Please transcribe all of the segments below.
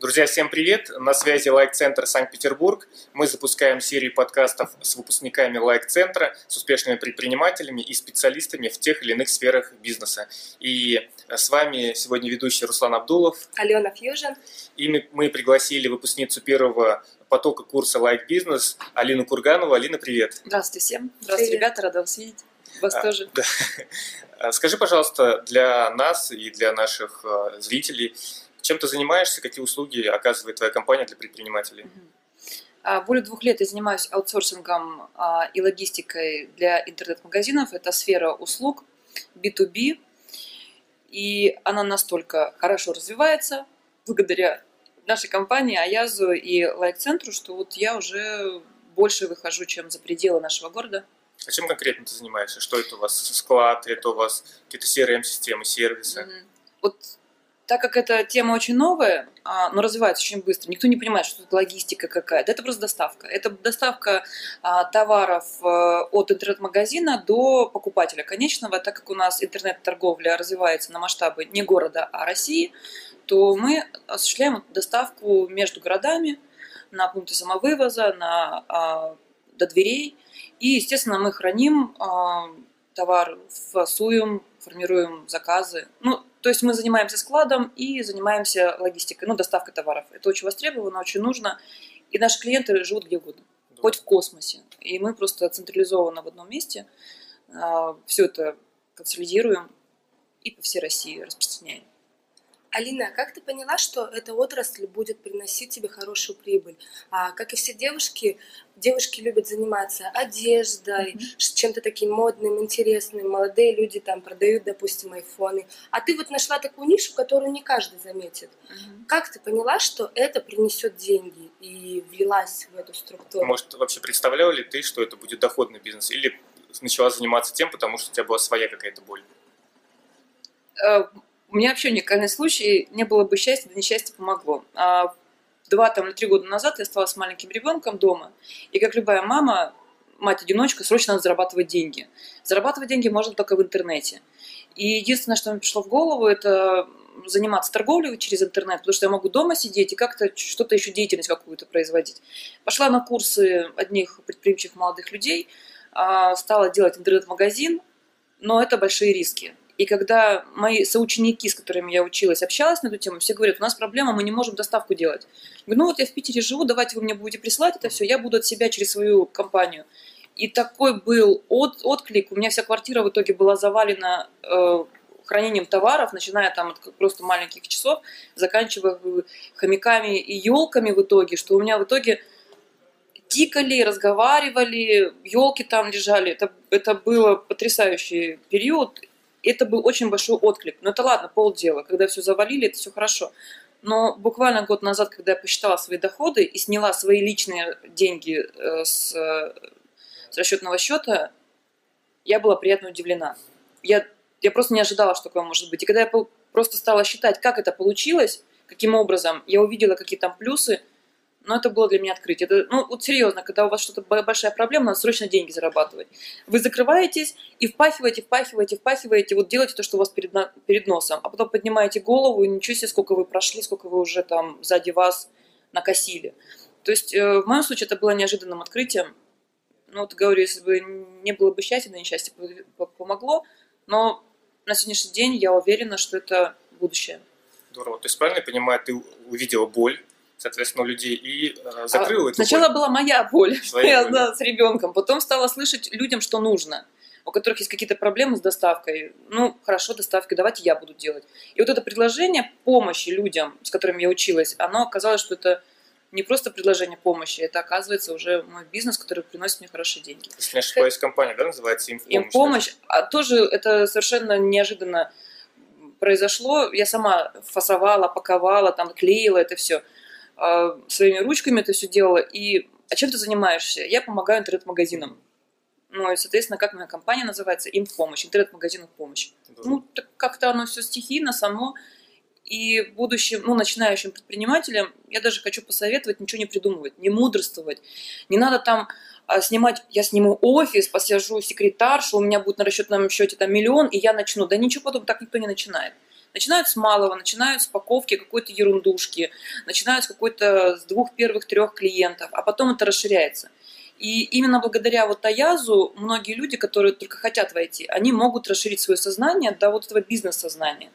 Друзья, всем привет! На связи Like Центр Санкт-Петербург. Мы запускаем серию подкастов с выпускниками Like Центра, с успешными предпринимателями и специалистами в тех или иных сферах бизнеса. И с вами сегодня ведущий Руслан Абдулов. Алена Фьюжин. И мы пригласили выпускницу первого потока курса Like Бизнес Алину Курганову. Алина, привет! Здравствуйте всем! Здравствуйте, привет. ребята, рада вас видеть. Вас а, тоже. Да. Скажи, пожалуйста, для нас и для наших э, зрителей, чем ты занимаешься, какие услуги оказывает твоя компания для предпринимателей? А, более двух лет я занимаюсь аутсорсингом а, и логистикой для интернет-магазинов. Это сфера услуг B2B. И она настолько хорошо развивается благодаря нашей компании Аязу и Лайк-центру, что вот я уже больше выхожу, чем за пределы нашего города. А чем конкретно ты занимаешься? Что это у вас? Склад? Это у вас какие-то CRM-системы, сервисы? Mm-hmm. Вот так как эта тема очень новая, а, но развивается очень быстро, никто не понимает, что это логистика какая-то. Это просто доставка. Это доставка а, товаров э, от интернет-магазина до покупателя конечного. Так как у нас интернет-торговля развивается на масштабы не города, а России, то мы осуществляем доставку между городами на пункты самовывоза, на, а, до дверей. И, естественно, мы храним товар, фасуем, формируем заказы. Ну, то есть мы занимаемся складом и занимаемся логистикой, ну, доставкой товаров. Это очень востребовано, очень нужно. И наши клиенты живут где угодно, да. хоть в космосе. И мы просто централизованно в одном месте а, все это консолидируем и по всей России распространяем. Алина, как ты поняла, что эта отрасль будет приносить тебе хорошую прибыль? А, как и все девушки, девушки любят заниматься одеждой, mm-hmm. чем-то таким модным, интересным. Молодые люди там продают, допустим, айфоны. А ты вот нашла такую нишу, которую не каждый заметит. Mm-hmm. Как ты поняла, что это принесет деньги и влилась в эту структуру? Может, вообще представляла ли ты, что это будет доходный бизнес? Или начала заниматься тем, потому что у тебя была своя какая-то боль? Э, у меня вообще уникальный случай, не было бы счастья, да несчастье помогло. А два там, или три года назад я осталась с маленьким ребенком дома, и как любая мама, мать-одиночка, срочно надо зарабатывать деньги. Зарабатывать деньги можно только в интернете. И единственное, что мне пришло в голову, это заниматься торговлей через интернет, потому что я могу дома сидеть и как-то что-то еще деятельность какую-то производить. Пошла на курсы одних предприимчивых молодых людей, а, стала делать интернет-магазин, но это большие риски. И когда мои соученики, с которыми я училась, общалась на эту тему, все говорят, у нас проблема, мы не можем доставку делать. Говорю, ну вот я в Питере живу, давайте вы мне будете присылать это все, я буду от себя через свою компанию. И такой был от, отклик, у меня вся квартира в итоге была завалена э, хранением товаров, начиная там от просто маленьких часов, заканчивая хомяками и елками в итоге, что у меня в итоге тикали, разговаривали, елки там лежали. Это, это было потрясающий период это был очень большой отклик. Но это ладно, полдела. Когда все завалили, это все хорошо. Но буквально год назад, когда я посчитала свои доходы и сняла свои личные деньги э, с, с расчетного счета, я была приятно удивлена. Я, я просто не ожидала, что такое может быть. И когда я просто стала считать, как это получилось, каким образом, я увидела, какие там плюсы – но это было для меня открытие. Это, ну, вот серьезно, когда у вас что-то большая проблема, надо срочно деньги зарабатывать. Вы закрываетесь и впахиваете, впахиваете, впахиваете, вот делаете то, что у вас перед, перед носом, а потом поднимаете голову, и ничего себе, сколько вы прошли, сколько вы уже там сзади вас накосили. То есть э, в моем случае это было неожиданным открытием. Ну, вот говорю, если бы не было бы счастья, да несчастье помогло, но на сегодняшний день я уверена, что это будущее. Здорово. То есть правильно я понимаю, ты увидела боль, соответственно, у людей и э, закрыла а, Сначала боль. была моя боль, я да, с ребенком, потом стала слышать людям, что нужно у которых есть какие-то проблемы с доставкой, ну, хорошо, доставки, давайте я буду делать. И вот это предложение помощи людям, с которыми я училась, оно оказалось, что это не просто предложение помощи, это оказывается уже мой бизнес, который приносит мне хорошие деньги. Если не ошибаюсь, компания, да, называется «Им помощь»? «Им помощь», а тоже это совершенно неожиданно произошло. Я сама фасовала, паковала, там, клеила это все – а, своими ручками это все делала. И а чем ты занимаешься? Я помогаю интернет-магазинам. Ну и, соответственно, как моя компания называется? Им помощь, интернет-магазинам помощь. Да. Ну, так как-то оно все стихийно, само. И будущим, ну, начинающим предпринимателям я даже хочу посоветовать ничего не придумывать, не мудрствовать. Не надо там а, снимать, я сниму офис, посажу секретаршу, у меня будет на расчетном счете там миллион, и я начну. Да ничего подобного, так никто не начинает. Начинают с малого, начинают с упаковки какой-то ерундушки, начинают с какой-то с двух первых трех клиентов, а потом это расширяется. И именно благодаря вот Аязу многие люди, которые только хотят войти, они могут расширить свое сознание до вот этого бизнес-сознания.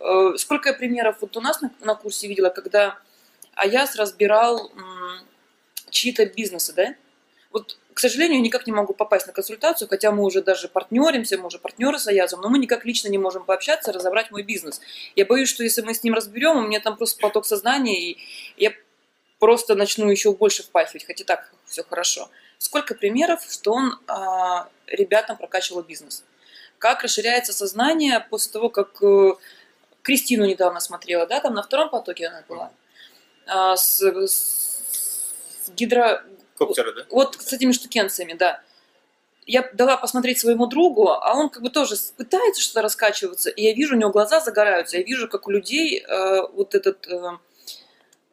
Э, сколько я примеров вот у нас на, на курсе видела, когда Аяз разбирал чьи-то бизнесы, да? Вот, к сожалению, никак не могу попасть на консультацию, хотя мы уже даже партнеримся, мы уже партнеры с Аязом, но мы никак лично не можем пообщаться, разобрать мой бизнес. Я боюсь, что если мы с ним разберем, у меня там просто поток сознания, и я просто начну еще больше впахивать, хотя так все хорошо. Сколько примеров, что он а, ребятам прокачивал бизнес. Как расширяется сознание после того, как э, Кристину недавно смотрела, да, там на втором потоке она была, а, с, с гидро Коптеры, да? Вот с этими штукенциями, да. Я дала посмотреть своему другу, а он как бы тоже пытается что-то раскачиваться, и я вижу, у него глаза загораются, я вижу, как у людей э, вот этот э,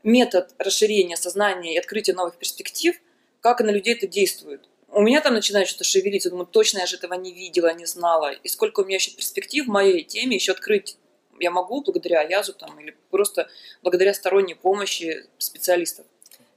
метод расширения сознания и открытия новых перспектив, как на людей это действует. У меня там начинает что-то шевелиться, думаю, точно я же этого не видела, не знала. И сколько у меня еще перспектив в моей теме еще открыть я могу благодаря Язу там, или просто благодаря сторонней помощи специалистов.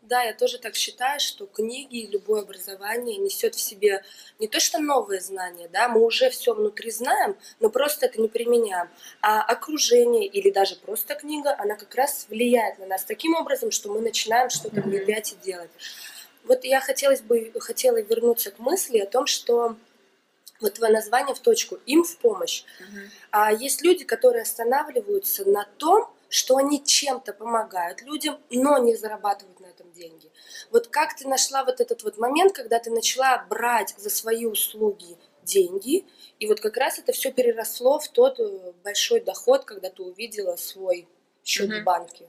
Да, я тоже так считаю, что книги и любое образование несет в себе не то что новые знания, да, мы уже все внутри знаем, но просто это не применяем. А окружение или даже просто книга, она как раз влияет на нас таким образом, что мы начинаем что-то внедрять и делать. Вот я хотелось бы, хотела вернуться к мысли о том, что вот твое название в точку, им в помощь. Uh-huh. А есть люди, которые останавливаются на том, что они чем-то помогают людям, но не зарабатывают на этом деньги. Вот как ты нашла вот этот вот момент, когда ты начала брать за свои услуги деньги, и вот как раз это все переросло в тот э, большой доход, когда ты увидела свой счет угу. в банке?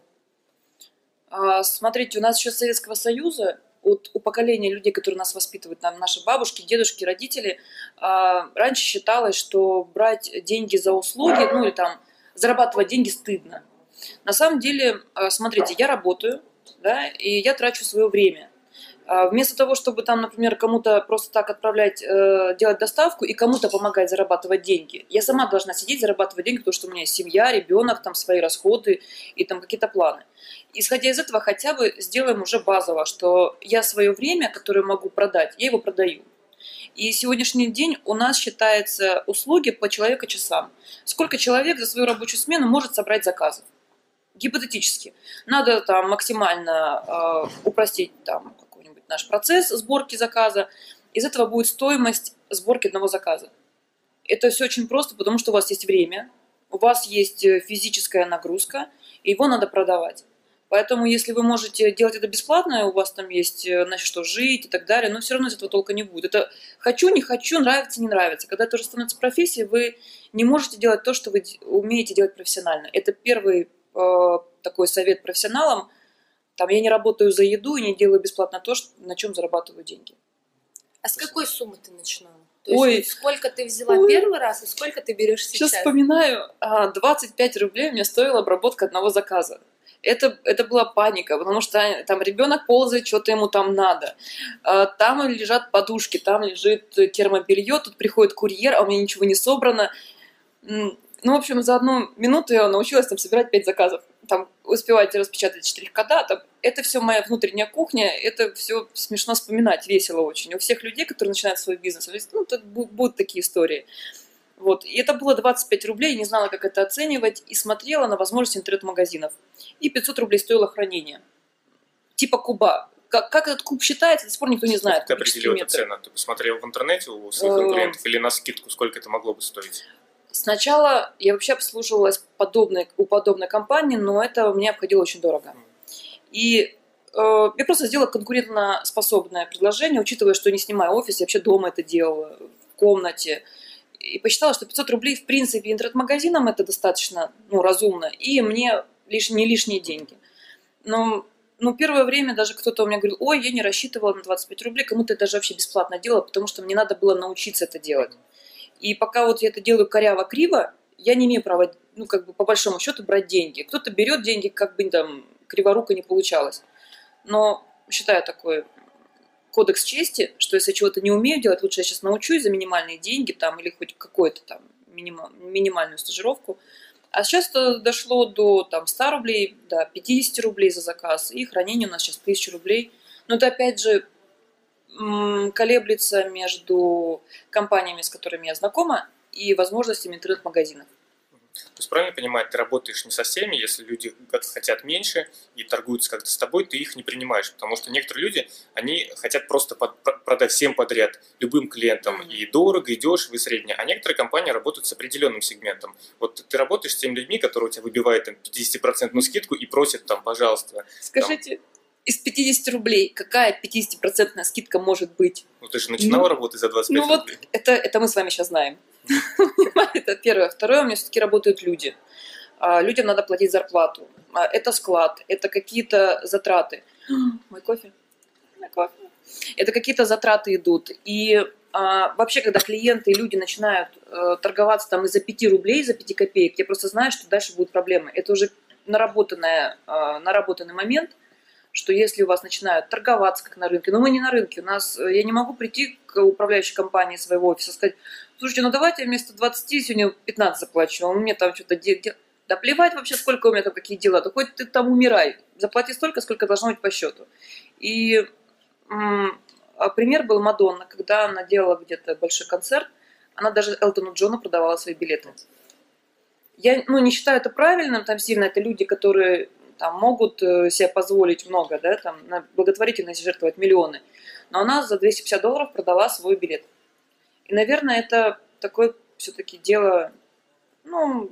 А, смотрите, у нас еще Советского Союза вот у поколения людей, которые нас воспитывают, там, наши бабушки, дедушки, родители, а, раньше считалось, что брать деньги за услуги, ну или там зарабатывать деньги стыдно. На самом деле, а, смотрите, я работаю, да, и я трачу свое время. А, вместо того, чтобы там, например, кому-то просто так отправлять, э, делать доставку и кому-то помогать зарабатывать деньги, я сама должна сидеть, зарабатывать деньги, потому что у меня есть семья, ребенок, там свои расходы и там какие-то планы. Исходя из этого, хотя бы сделаем уже базово, что я свое время, которое могу продать, я его продаю. И сегодняшний день у нас считается услуги по человека часам. Сколько человек за свою рабочую смену может собрать заказов? Гипотетически. Надо там максимально э, упростить там какой-нибудь наш процесс сборки заказа. Из этого будет стоимость сборки одного заказа. Это все очень просто, потому что у вас есть время, у вас есть э, физическая нагрузка, и его надо продавать. Поэтому, если вы можете делать это бесплатно, у вас там есть э, на что жить и так далее, но все равно из этого толка не будет. Это хочу, не хочу, нравится, не нравится. Когда это уже становится профессией, вы не можете делать то, что вы умеете делать профессионально. Это первый Э, такой совет профессионалам, там я не работаю за еду и не делаю бесплатно то, на чем зарабатываю деньги. А с какой суммы ты начинала? То Ой. есть сколько ты взяла Ой. первый раз и сколько ты берешь сейчас? Сейчас вспоминаю, 25 а, рублей мне стоила обработка одного заказа. Это, это была паника, потому что там ребенок ползает, что-то ему там надо. А, там лежат подушки, там лежит термобелье, тут приходит курьер, а у меня ничего не собрано. Ну, в общем, за одну минуту я научилась там собирать пять заказов. Там успевать распечатать штрих-кода. Там, это все моя внутренняя кухня. Это все смешно вспоминать, весело очень. У всех людей, которые начинают свой бизнес, ну, тут будут такие истории. Вот. И это было 25 рублей, не знала, как это оценивать, и смотрела на возможность интернет-магазинов. И 500 рублей стоило хранение. Типа куба. Как, как этот куб считается, до сих пор никто не знает. Ты определил эту цену? Ты посмотрел в интернете у своих конкурентов или на скидку, сколько это могло бы стоить? Сначала я вообще обслуживалась подобной, у подобной компании, но это мне обходило очень дорого. И э, я просто сделала конкурентоспособное предложение, учитывая, что не снимаю офис, я вообще дома это делала, в комнате. И посчитала, что 500 рублей, в принципе, интернет-магазинам это достаточно ну, разумно, и мне лиш, не лишние деньги. Но ну, первое время даже кто-то у меня говорил, ой, я не рассчитывала на 25 рублей, кому-то даже вообще бесплатно делала, потому что мне надо было научиться это делать. И пока вот я это делаю коряво-криво, я не имею права, ну, как бы, по большому счету, брать деньги. Кто-то берет деньги, как бы там криворуко не получалось. Но считаю такой кодекс чести, что если я чего-то не умею делать, лучше я сейчас научусь за минимальные деньги там, или хоть какую-то там минимум, минимальную стажировку. А сейчас это дошло до там, 100 рублей, до 50 рублей за заказ, и хранение у нас сейчас 1000 рублей. Но это опять же колеблется между компаниями, с которыми я знакома, и возможностями интернет-магазинов. То есть, правильно понимать, ты работаешь не со всеми, если люди хотят меньше и торгуются как-то с тобой, ты их не принимаешь, потому что некоторые люди, они хотят просто под, продать всем подряд, любым клиентам, mm-hmm. и дорого, и дешево, и среднее, а некоторые компании работают с определенным сегментом. Вот ты работаешь с теми людьми, которые у тебя выбивают там 50% скидку и просят там, пожалуйста. Скажите, там, из 50 рублей какая 50% скидка может быть? Ну ты же начинала ну, работать за 25 ну, рублей. Вот это, это мы с вами сейчас знаем. Это первое. Второе, у меня все-таки работают люди. А, людям надо платить зарплату. А, это склад, это какие-то затраты. Мой кофе? Кофе. Это какие-то затраты идут. И а, вообще, когда клиенты и люди начинают э, торговаться там из-за 5 рублей, за 5 копеек, я просто знаю, что дальше будут проблемы. Это уже наработанная, наработанный момент – что если у вас начинают торговаться как на рынке, но мы не на рынке, у нас, э, я не могу прийти к управляющей компании своего офиса и сказать, слушайте, ну давайте вместо 20 сегодня 15 заплачу, он мне там что-то делает. Да плевать вообще, сколько у меня там какие дела, да хоть ты там умирай, заплати столько, сколько должно быть по счету. И а пример был Мадонна, когда она делала где-то большой концерт, она даже Элтону Джону продавала свои билеты. Я ну, не считаю это правильным, там сильно это люди, которые там могут э, себе позволить много, да, там на благотворительность жертвовать миллионы. Но она за 250 долларов продала свой билет. И, наверное, это такое все-таки дело, ну,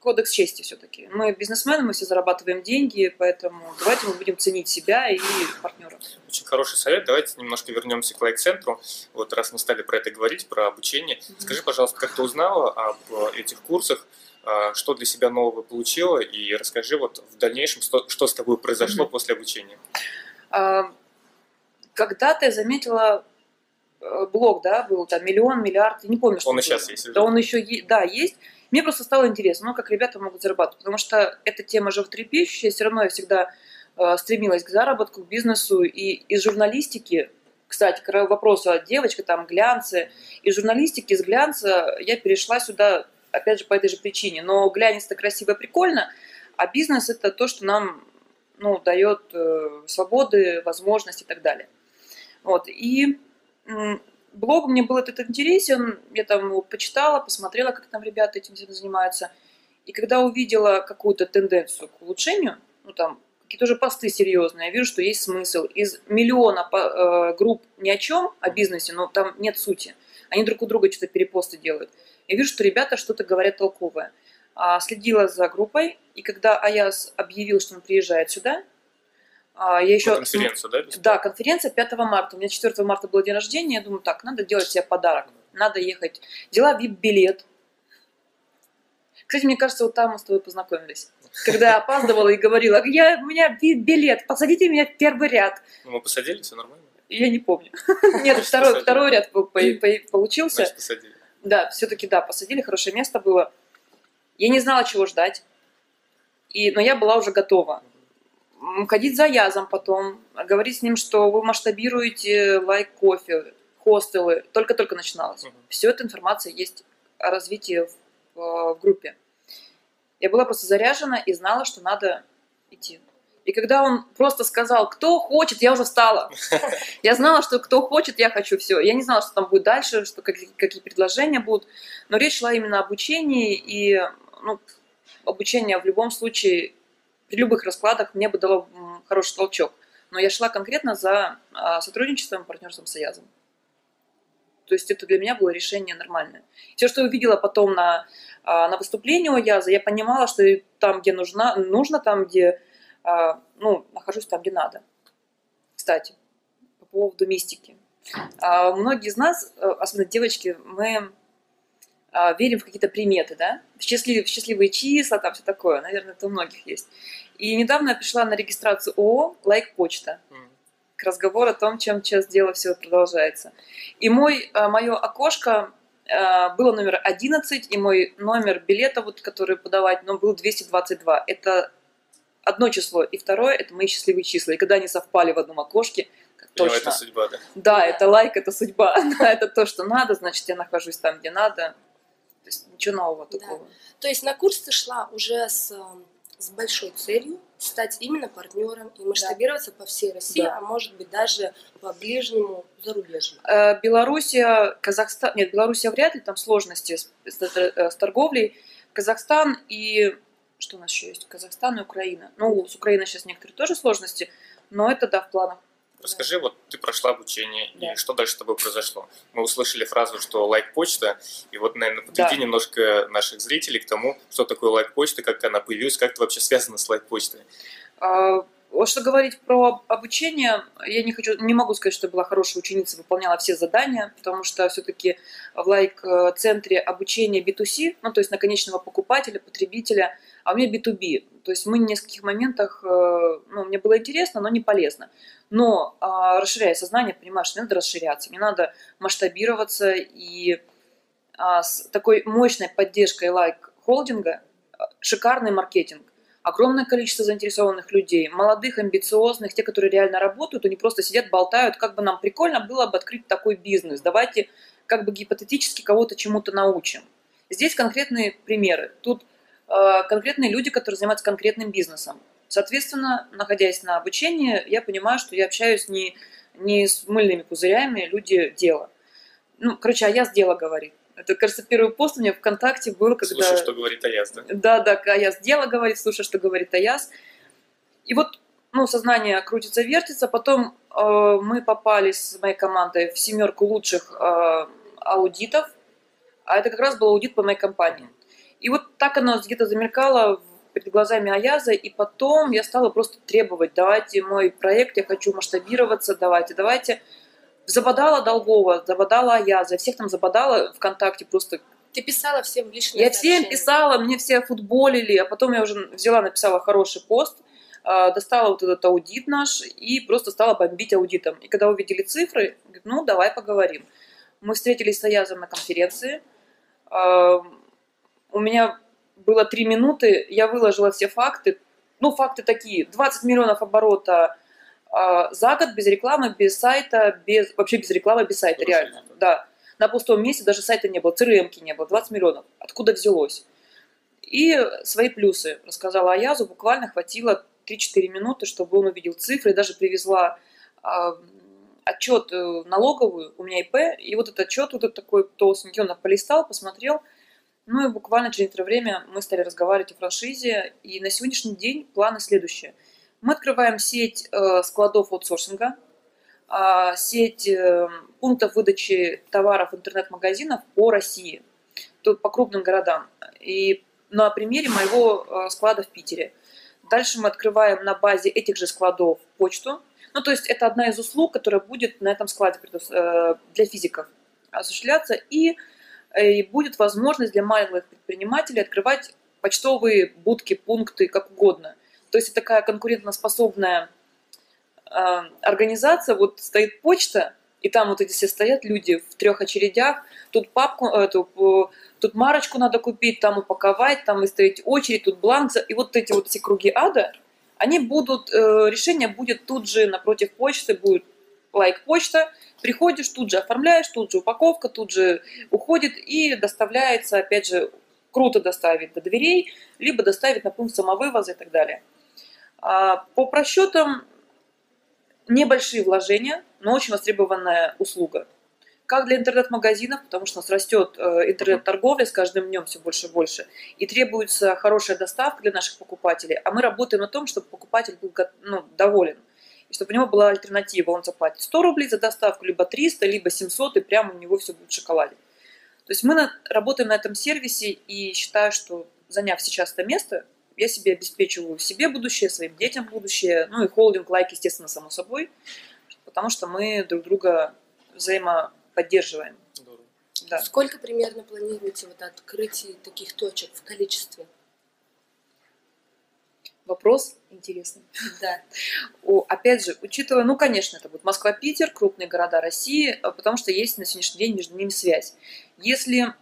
кодекс чести все-таки. Мы бизнесмены, мы все зарабатываем деньги, поэтому давайте мы будем ценить себя и партнера. Очень хороший совет. Давайте немножко вернемся к лайк-центру. Вот раз мы стали про это говорить, про обучение. Mm-hmm. Скажи, пожалуйста, как ты узнала об э, этих курсах? А, что для себя нового получила, и расскажи вот в дальнейшем, что, что с тобой произошло mm-hmm. после обучения. А, когда-то я заметила э, блог, да, был там миллион, миллиард, не помню, что Он и сейчас есть. Да, он еще, да, есть. Мне просто стало интересно, ну, как ребята могут зарабатывать, потому что эта тема животрепещущая, все равно я всегда э, стремилась к заработку, к бизнесу, и из журналистики, кстати, к вопросу о девочке, там, глянце, из журналистики, из глянца я перешла сюда опять же, по этой же причине. Но глянец это красиво, прикольно, а бизнес это то, что нам ну, дает э, свободы, возможности и так далее. Вот. И блог мне был этот интересен, я там его почитала, посмотрела, как там ребята этим занимаются. И когда увидела какую-то тенденцию к улучшению, ну там какие-то уже посты серьезные, я вижу, что есть смысл. Из миллиона э, групп ни о чем, о бизнесе, но там нет сути. Они друг у друга что-то перепосты делают я вижу, что ребята что-то говорят толковое. А, следила за группой, и когда Аяс объявил, что он приезжает сюда, а, я еще... Конференцию, да? Да, конференция 5 марта. У меня 4 марта был день рождения, я думаю, так, надо делать себе подарок, надо ехать. Взяла VIP-билет. Кстати, мне кажется, вот там мы с тобой познакомились. Когда я опаздывала и говорила, я, у меня VIP-билет, посадите меня в первый ряд. Ну, мы посадили, все нормально? Я не помню. Нет, второй, второй ряд получился. Значит, посадили. Да, все-таки да, посадили, хорошее место было. Я не знала, чего ждать, и, но я была уже готова. Ходить за Язом потом, говорить с ним, что вы масштабируете лайк кофе, хостелы, только-только начиналось. Uh-huh. Все эта информация есть о развитии в, в группе. Я была просто заряжена и знала, что надо идти. И когда он просто сказал, кто хочет, я уже встала. Я знала, что кто хочет, я хочу все. Я не знала, что там будет дальше, что какие, какие предложения будут. Но речь шла именно об обучении, и ну, обучение в любом случае, при любых раскладах мне бы дало хороший толчок. Но я шла конкретно за а, сотрудничеством, партнерством с Аязом. То есть это для меня было решение нормальное. Все, что я увидела потом на, а, на выступлении у Яза, я понимала, что там, где нужно, нужно, там, где ну, нахожусь там, где надо. Кстати, по поводу мистики. А, многие из нас, э, особенно девочки, мы а, верим в какие-то приметы, да, в счастливые, в счастливые числа, там все такое, наверное, это у многих есть. И недавно я пришла на регистрацию ООО «Лайк-почта», к разговору о том, чем сейчас дело все продолжается. И мой, мое окошко было номер 11, и мой номер билета, вот, который подавать, но был 222. Это одно число, и второе – это мои счастливые числа. И когда они совпали в одном окошке, точно. это судьба, да? Да, это лайк, это судьба. Да, это то, что надо, значит, я нахожусь там, где надо. есть ничего нового Да. такого. То есть на курс ты шла уже с, э, с большой целью стать именно партнером и масштабироваться по всей России, Да. а может быть даже по ближнему зарубежью. Э, Белоруссия, Казахстан, нет, Белоруссия вряд ли, там сложности с, с- э, с торговлей. Казахстан и что у нас еще есть? Казахстан и Украина. Ну, с Украиной сейчас некоторые тоже сложности, но это да в планах. Расскажи, вот ты прошла обучение, Да. и что дальше с тобой произошло? Мы услышали фразу, что лайк-почта, и вот, наверное, подведи Да. немножко наших зрителей к тому, что такое лайк-почта, как она появилась, как ты вообще связана с лайк-почтой. Что говорить про обучение, я не хочу, не могу сказать, что была хорошей ученицей, выполняла все задания, потому что все-таки в лайк-центре обучение B2C, ну, то есть на конечного покупателя, потребителя, а у меня B2B. То есть мы в нескольких моментах, э, ну, мне было интересно, но не полезно. Но а, расширяя сознание, понимаешь, не надо расширяться, не надо масштабироваться и а, с такой мощной поддержкой лайк-холдинга а, шикарный маркетинг огромное количество заинтересованных людей, молодых, амбициозных, те, которые реально работают, они просто сидят, болтают, как бы нам прикольно было бы открыть такой бизнес, давайте как бы гипотетически кого-то чему-то научим. Здесь конкретные примеры. Тут э, конкретные люди, которые занимаются конкретным бизнесом. Соответственно, находясь на обучении, я понимаю, что я общаюсь не, не с мыльными пузырями, люди дела. Ну, короче, а я с дела говорит. Это, кажется, первый пост у меня ВКонтакте был, когда... Слушай, что говорит Аяз, да? Да, да, Аяс дело говорит, слушай, что говорит Аяс. И вот, ну, сознание крутится, вертится. Потом э, мы попали с моей командой в семерку лучших э, аудитов. А это как раз был аудит по моей компании. И вот так оно где-то замелькало перед глазами Аяза, и потом я стала просто требовать, давайте мой проект, я хочу масштабироваться, давайте, давайте. Забодала Долгова, забодала Аяза, всех там забодала ВКонтакте просто Ты писала всем в личные я всем сообщения. писала, мне все футболили, а потом я уже взяла, написала хороший пост, а, достала вот этот аудит наш и просто стала бомбить аудитом. И когда увидели цифры, ну, давай поговорим. Мы встретились с Аязом на конференции. А, У меня было три минуты, я выложила все факты. Ну, факты такие. 20 миллионов оборота за год без рекламы, без сайта, без, вообще без рекламы, без сайта, Хороший реально. Да. На пустом месте даже сайта не было, crm не было, 20 миллионов. Откуда взялось? И свои плюсы рассказала Аязу, буквально хватило 3-4 минуты, чтобы он увидел цифры, даже привезла а, отчет э, налоговую, у меня ИП, и вот этот отчет вот этот такой толстенький, он полистал, посмотрел, ну и буквально через некоторое время мы стали разговаривать о франшизе, и на сегодняшний день планы следующие. Мы открываем сеть э, складов аутсорсинга, а, сеть э, пунктов выдачи товаров интернет-магазинов по России, то по крупным городам. И на примере моего э, склада в Питере. Дальше мы открываем на базе этих же складов почту. Ну, то есть это одна из услуг, которая будет на этом складе для физиков осуществляться. И, и будет возможность для малых предпринимателей открывать почтовые будки, пункты, как угодно. То есть это такая конкурентоспособная э, организация. Вот стоит почта, и там вот эти все стоят люди в трех очередях. Тут папку, эту, э, тут марочку надо купить, там упаковать, там выставить очередь, тут бланк. И вот эти вот эти круги ада, они будут, э, решение будет тут же напротив почты, будет лайк почта, приходишь, тут же оформляешь, тут же упаковка, тут же уходит и доставляется, опять же, круто доставить до дверей, либо доставить на пункт самовывоза и так далее. А По просчетам небольшие вложения, но очень востребованная услуга. Как для интернет-магазинов, потому что у нас растет э, интернет-торговля с каждым днем все больше и больше, и требуется хорошая доставка для наших покупателей, а мы работаем на том, чтобы покупатель был ну, доволен, и чтобы у него была альтернатива. Он заплатит 100 рублей за доставку, либо 300, либо 700, и прямо у него все будет в шоколаде. То есть мы на- работаем на этом сервисе, и считаю, что заняв сейчас это место, я себе обеспечиваю себе будущее, своим детям будущее, ну и холдинг лайк, естественно, само собой, потому что мы друг друга взаимоподдерживаем. Здорово. Да. Сколько примерно планируете вот открытий таких точек в количестве? Вопрос интересный. Да. О, опять же, учитывая, ну, конечно, это будет Москва-Питер, крупные города России, а, потому что есть на сегодняшний день между ними связь. Если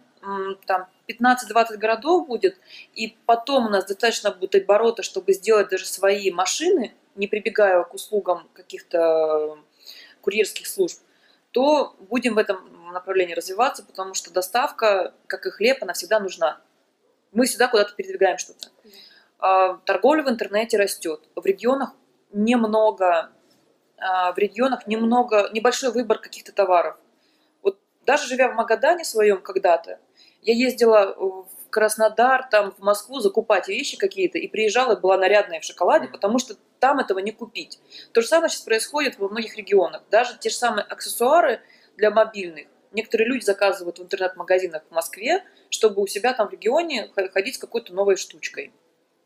там 15-20 городов будет, и потом у нас достаточно будет оборота, чтобы сделать даже свои машины, не прибегая к услугам каких-то курьерских служб, то будем в этом направлении развиваться, потому что доставка, как и хлеб, она всегда нужна. Мы всегда куда-то передвигаем что-то. А, торговля в интернете растет. В регионах немного, а, в регионах немного, небольшой выбор каких-то товаров. Вот даже живя в Магадане своем когда-то, я ездила в Краснодар, там, в Москву закупать вещи какие-то, и приезжала, была нарядная в шоколаде, потому что там этого не купить. То же самое сейчас происходит во многих регионах. Даже те же самые аксессуары для мобильных. Некоторые люди заказывают в интернет-магазинах в Москве, чтобы у себя там в регионе ходить с какой-то новой штучкой.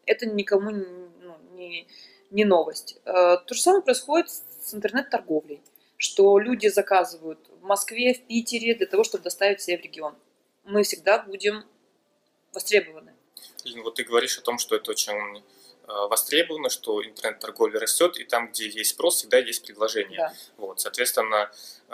Это никому ну, не, не новость. Э, то же самое происходит с интернет-торговлей, что люди заказывают в Москве, в Питере для того, чтобы доставить себе в регион. Мы всегда будем востребованы. Вот ты говоришь о том, что это очень Э, востребовано, что интернет-торговля растет, и там, где есть спрос, всегда есть предложение. Да. Вот, соответственно,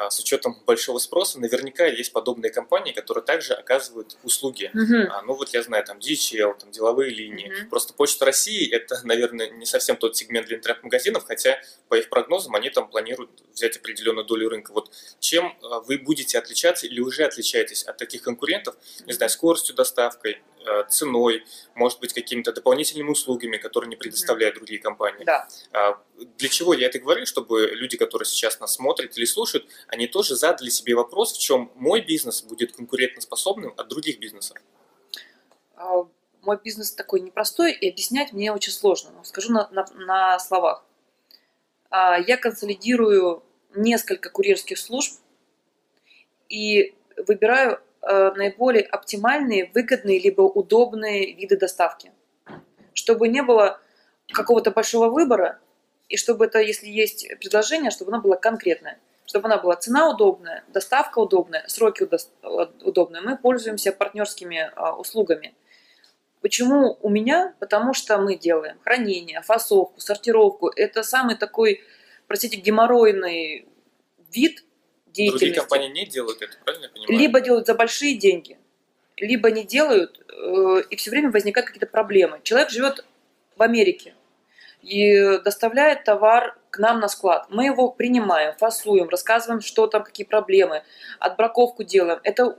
с учетом большого спроса, наверняка есть подобные компании, которые также оказывают услуги. Угу. Ну вот я знаю, там DHL, там деловые линии. Угу. Просто Почта России это, наверное, не совсем тот сегмент для интернет-магазинов, хотя по их прогнозам они там планируют взять определенную долю рынка. Вот чем э, вы будете отличаться или уже отличаетесь от таких конкурентов, не знаю, скоростью доставкой, Э, ценой, может быть, какими-то дополнительными услугами, которые не предоставляют другие компании. Да. А, для чего я это говорю? Чтобы люди, которые сейчас нас смотрят или слушают, они тоже задали себе вопрос, в чем мой бизнес будет конкурентоспособным от других бизнесов. А, мой бизнес такой непростой, и объяснять мне очень сложно. Но скажу на, на, на словах. А, я консолидирую несколько курьерских служб и выбираю Э, наиболее оптимальные, выгодные либо удобные виды доставки. Чтобы не было какого-то большого выбора, и чтобы это, если есть предложение, чтобы оно было конкретное. Чтобы она была цена удобная, доставка удобная, сроки удобные. Мы пользуемся партнерскими а, услугами. Почему у меня? Потому что мы делаем хранение, фасовку, сортировку. Это самый такой, простите, геморройный вид деятельности. Другие компании не делают это, правильно я понимаю? Либо делают за большие деньги, либо не делают, э, и все время возникают какие-то проблемы. Человек живет в Америке и доставляет товар к нам на склад. Мы его принимаем, фасуем, рассказываем, что там, какие проблемы, отбраковку делаем. Это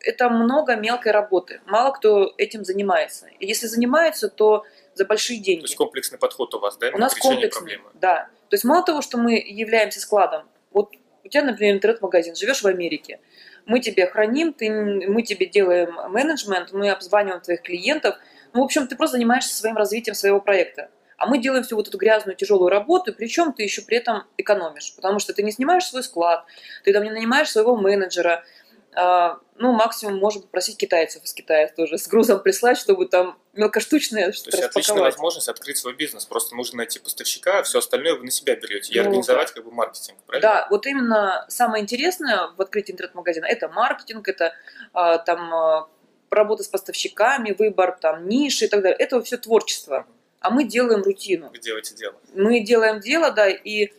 это много мелкой работы. Мало кто этим занимается. И если занимается, то за большие деньги. То есть комплексный подход у вас, да? У нас комплексный, проблемы. да. То есть мало того, что мы являемся складом, вот у тебя, например, интернет-магазин, живешь в Америке, мы тебе храним, ты, мы тебе делаем менеджмент, мы обзваниваем твоих клиентов. Ну, в общем, ты просто занимаешься своим развитием своего проекта. А мы делаем всю вот эту грязную, тяжелую работу, причем ты еще при этом экономишь, потому что ты не снимаешь свой склад, ты там не нанимаешь своего менеджера, а, ну, максимум можно попросить китайцев из Китая тоже с грузом прислать, чтобы там мелкоштучное что-то То есть отличная возможность открыть свой бизнес. Просто нужно найти поставщика, а все остальное вы на себя берете и ну, организовать как бы маркетинг, правильно? Да, вот именно самое интересное в открытии интернет-магазина – это маркетинг, это а, там работа с поставщиками, выбор там ниши и так далее. Это все творчество. А мы делаем рутину. Вы делаете дело. Мы делаем дело, да, и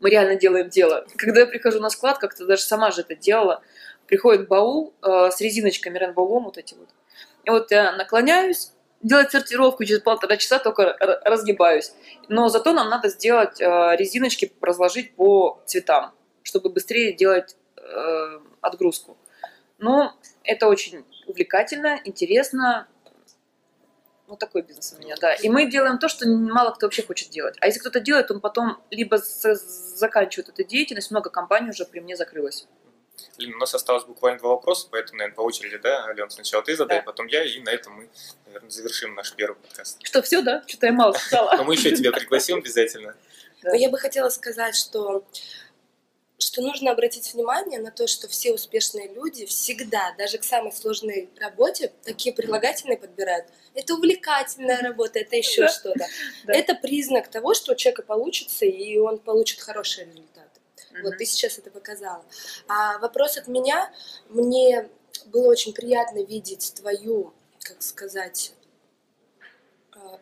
мы реально делаем дело. Когда я прихожу на склад, как-то даже сама же это делала, приходит баул э, с резиночками ренболом вот эти вот. И вот я наклоняюсь, делать сортировку через полтора часа только разгибаюсь. Но зато нам надо сделать э, резиночки, разложить по цветам, чтобы быстрее делать э, отгрузку. Но это очень увлекательно, интересно, вот такой бизнес у меня, да. И мы делаем то, что мало кто вообще хочет делать. А если кто-то делает, он потом либо заканчивает эту деятельность, много компаний уже при мне закрылось. Блин, у нас осталось буквально два вопроса, поэтому, наверное, по очереди, да, Ален, сначала ты задай, да. потом я, и на этом мы, наверное, завершим наш первый подкаст. Что, все, да? Что-то я мало сказала. Но мы еще тебя пригласим обязательно. Я бы хотела сказать, что что нужно обратить внимание на то, что все успешные люди всегда, даже к самой сложной работе, такие прилагательные подбирают. Это увлекательная работа, это еще да. что-то. Да. Это признак того, что у человека получится, и он получит хороший результат. Mm-hmm. Вот ты сейчас это показала. А вопрос от меня. Мне было очень приятно видеть твою, как сказать,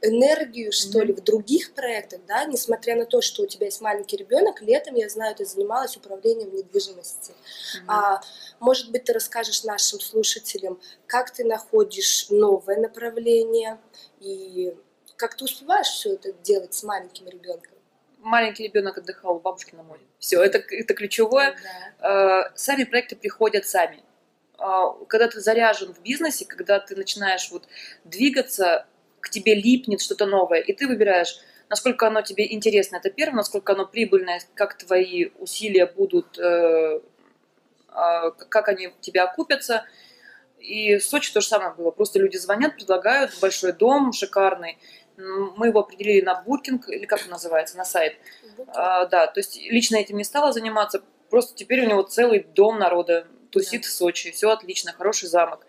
энергию, что mm-hmm. ли, в других проектах, да, несмотря на то, что у тебя есть маленький ребенок, летом, я знаю, ты занималась управлением недвижимости. Mm-hmm. А, может быть, ты расскажешь нашим слушателям, как ты находишь новое направление и как ты успеваешь все это делать с маленьким ребенком? маленький ребенок отдыхал у бабушки на море. Все, это, это ключевое. Да. Э, Сами проекты приходят сами. А, Когда ты заряжен в бизнесе, когда ты начинаешь вот двигаться, к тебе липнет что-то новое, и ты выбираешь, насколько оно тебе интересно, это первое, насколько оно прибыльное, как твои усилия будут, э, а, как они тебя окупятся. И в Сочи то же самое было. Просто люди звонят, предлагают большой дом, шикарный. Мы его определили на букинг, или как он называется, на сайт. А, да, то есть лично этим не стала заниматься. Просто теперь у него целый дом народа тусит Да. в Сочи. Все отлично, хороший замок.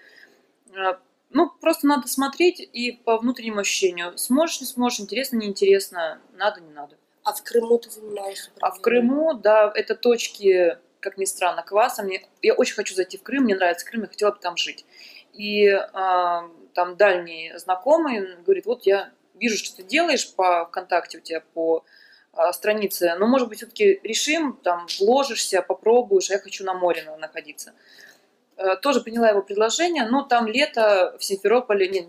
Ну, просто надо смотреть и по внутреннему ощущению. Сможешь, не сможешь, интересно, неинтересно, надо, не надо. А в Крыму ты занимаешься? А в Крыму, да, это точки, как ни странно, кваса. Мне, я очень хочу зайти в Крым, мне нравится Крым, я хотела бы там жить. И а, там дальний знакомый говорит, вот я вижу, что ты делаешь по ВКонтакте у тебя по а, странице, но, может быть, все-таки решим, там, вложишься, попробуешь, а я хочу на море на- находиться. Э, Тоже приняла его предложение, но там лето в Симферополе, не,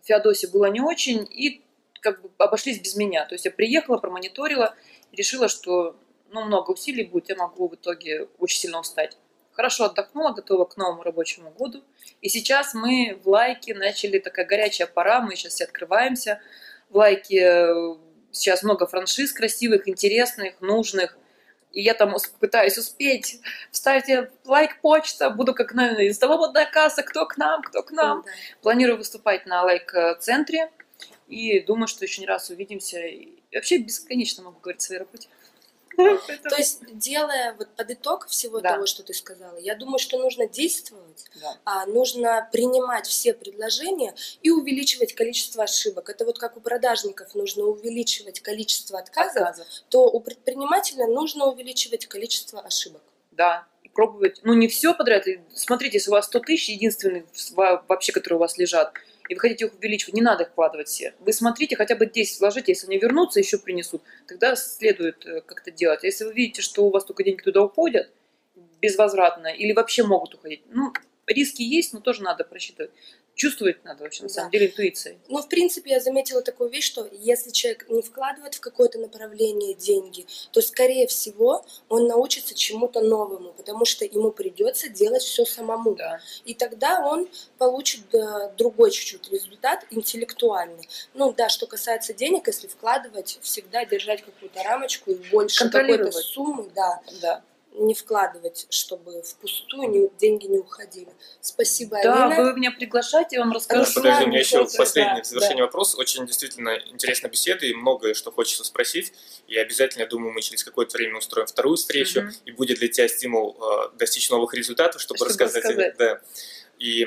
в Феодосии было не очень, и как бы обошлись без меня. То есть я приехала, промониторила, решила, что ну, много усилий будет, я могу в итоге очень сильно устать. Хорошо отдохнула, готова к новому рабочему году. И сейчас мы в лайке начали, такая горячая пора, мы сейчас все открываемся. В лайке э, сейчас много франшиз красивых, интересных, нужных. И я там пытаюсь успеть. Вставьте лайк почта, буду как на свободная касса, кто к нам, кто к нам. Да. Планирую выступать на лайк-центре. И думаю, что еще не раз увидимся. И вообще бесконечно могу говорить о своей работе. Поэтому- То есть, делая вот под итог всего Да. того, что ты сказала, я думаю, что нужно действовать, Да. а нужно принимать все предложения и увеличивать количество ошибок. Это вот как у продажников нужно увеличивать количество отказов, Отказов. то у предпринимателя нужно увеличивать количество ошибок. Да. И пробовать. Ну, не все подряд. Смотрите, если у вас 100 тысяч единственных во- вообще, которые у вас лежат, и вы хотите их увеличивать, не надо их вкладывать все. Вы смотрите, хотя бы 10 вложите, если они вернутся, еще принесут, тогда следует э, как-то делать. А если вы видите, что у вас только деньги туда уходят безвозвратно или вообще могут уходить, ну, риски есть, но тоже надо просчитывать. Чувствовать надо вообще, на Да. самом деле, интуицией. Ну, в принципе, я заметила такую вещь, что если человек не вкладывает в какое-то направление деньги, то, скорее всего, он научится чему-то новому, потому что ему придется делать все самому. Да. И тогда он получит э, другой чуть-чуть результат, интеллектуальный. Ну да, что касается денег, если вкладывать, всегда держать какую-то рамочку и больше какой-то суммы, да, Да. Не вкладывать, чтобы впустую не- деньги не уходили. Спасибо, Да, Алина. вы меня приглашаете, я вам расскажу. Руслан, Подожди, у меня еще хочешь, последний да, завершение да. вопрос. Очень действительно интересная беседа и многое, что хочется спросить. И обязательно, я думаю, мы через какое-то время устроим вторую встречу, Мгм. и будет для тебя стимул э, достичь новых результатов, чтобы, Чтобы рассказать. о них. рассказать. Да. И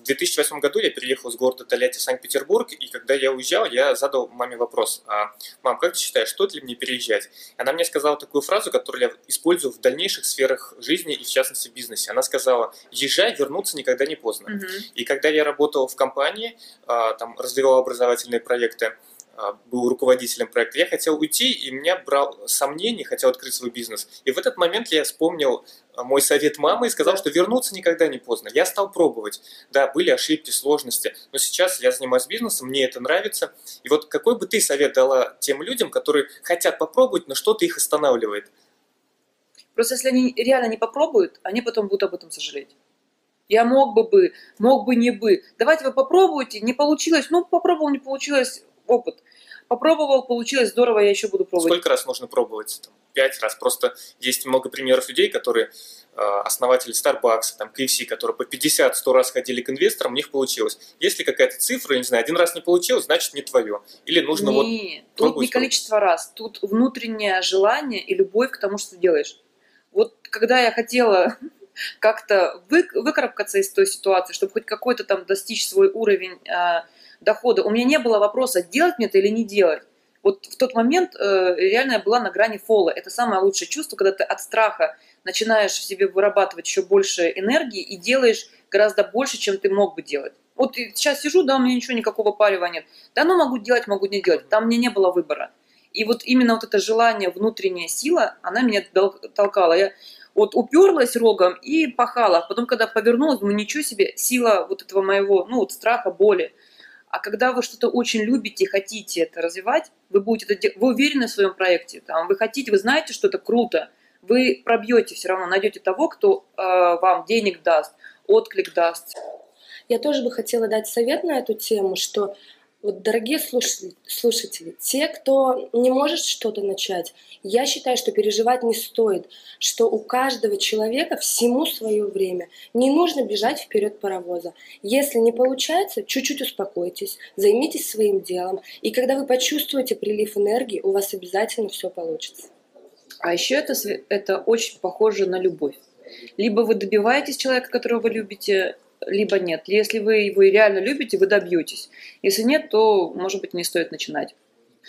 в 2008 году я переехал из города Тольятти в Санкт-Петербург, и когда я уезжал, я задал маме вопрос, а, мам, как ты считаешь, стоит ли мне переезжать? Она мне сказала такую фразу, которую я использую в дальнейших сферах жизни и в частности в бизнесе. Она сказала, езжай, вернуться никогда не поздно. Мгм. И когда я работал в компании, а, там развивал образовательные проекты, а, был руководителем проекта, я хотел уйти, и меня брал сомнения, хотел открыть свой бизнес. И в этот момент я вспомнил мой совет мамы и сказал, что вернуться никогда не поздно. Я стал пробовать. Да, были ошибки, сложности, но сейчас я занимаюсь бизнесом, мне это нравится. И вот какой бы ты совет дала тем людям, которые хотят попробовать, но что-то их останавливает? Просто если они реально не попробуют, они потом будут об этом сожалеть. Я мог бы бы, мог бы не бы. Давайте вы попробуйте, не получилось, ну попробовал, не получилось, опыт. Попробовал, получилось, здорово, я еще буду пробовать. Сколько раз нужно пробовать? Там, пять раз. Просто есть много примеров людей, которые э, основатели Starbucks, там, KFC, которые по 50-100 раз ходили к инвесторам, у них получилось. Если какая-то цифра, не знаю, один раз не получилось, значит не твое. Или нужно вот... Нет, тут не количество раз, тут внутреннее желание и любовь к тому, что ты делаешь. Вот когда я хотела как-то вы, выкарабкаться из той ситуации, чтобы хоть какой-то там достичь свой уровень э, дохода, у меня не было вопроса, делать мне это или не делать. Вот в тот момент э, реально я была на грани фола. Это самое лучшее чувство, когда ты от страха начинаешь в себе вырабатывать еще больше энергии и делаешь гораздо больше, чем ты мог бы делать. Вот сейчас сижу, да, у меня ничего, никакого парива нет. Да, ну могу делать, могу не делать. Там мне не было выбора. И вот именно вот это желание, внутренняя сила, она меня толкала. Я вот уперлась рогом и пахала. Потом, когда повернулась, думаю, ничего себе, сила вот этого моего, ну вот страха, боли. А когда вы что-то очень любите, хотите это развивать, вы будете это, вы уверены в своем проекте, там, вы хотите, вы знаете, что это круто, вы пробьете все равно, найдете того, кто э, вам денег даст, отклик даст. Я тоже бы хотела дать совет на эту тему, что вот, дорогие слушатели, те, кто не может что-то начать, я считаю, что переживать не стоит, что у каждого человека всему свое время. Не нужно бежать вперед паровоза. Если не получается, чуть-чуть успокойтесь, займитесь своим делом, и когда вы почувствуете прилив энергии, у вас обязательно все получится. А еще это, это очень похоже на любовь. Либо вы добиваетесь человека, которого вы любите, либо нет. Если вы его реально любите, вы добьетесь. Если нет, то, может быть, не стоит начинать.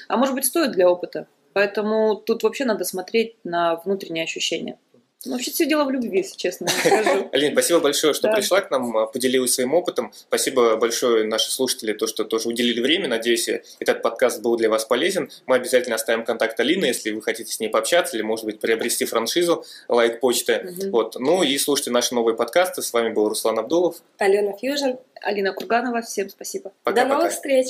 А может быть, стоит для опыта. Поэтому тут вообще надо смотреть на внутренние ощущения. Ну, вообще все дело в любви, если честно. Алина, спасибо большое, что да. пришла к нам, а, поделилась своим опытом. Спасибо большое наши слушатели, то, что тоже уделили время. Надеюсь, этот подкаст был для вас полезен. Мы обязательно оставим контакт Алины, если вы хотите с ней пообщаться или, может быть, приобрести франшизу лайк почты. Угу. Вот. Ну и слушайте наши новые подкасты. С вами был Руслан Абдулов. Алена Фьюжин. Алина Курганова. Всем спасибо. Пока, До новых встреч.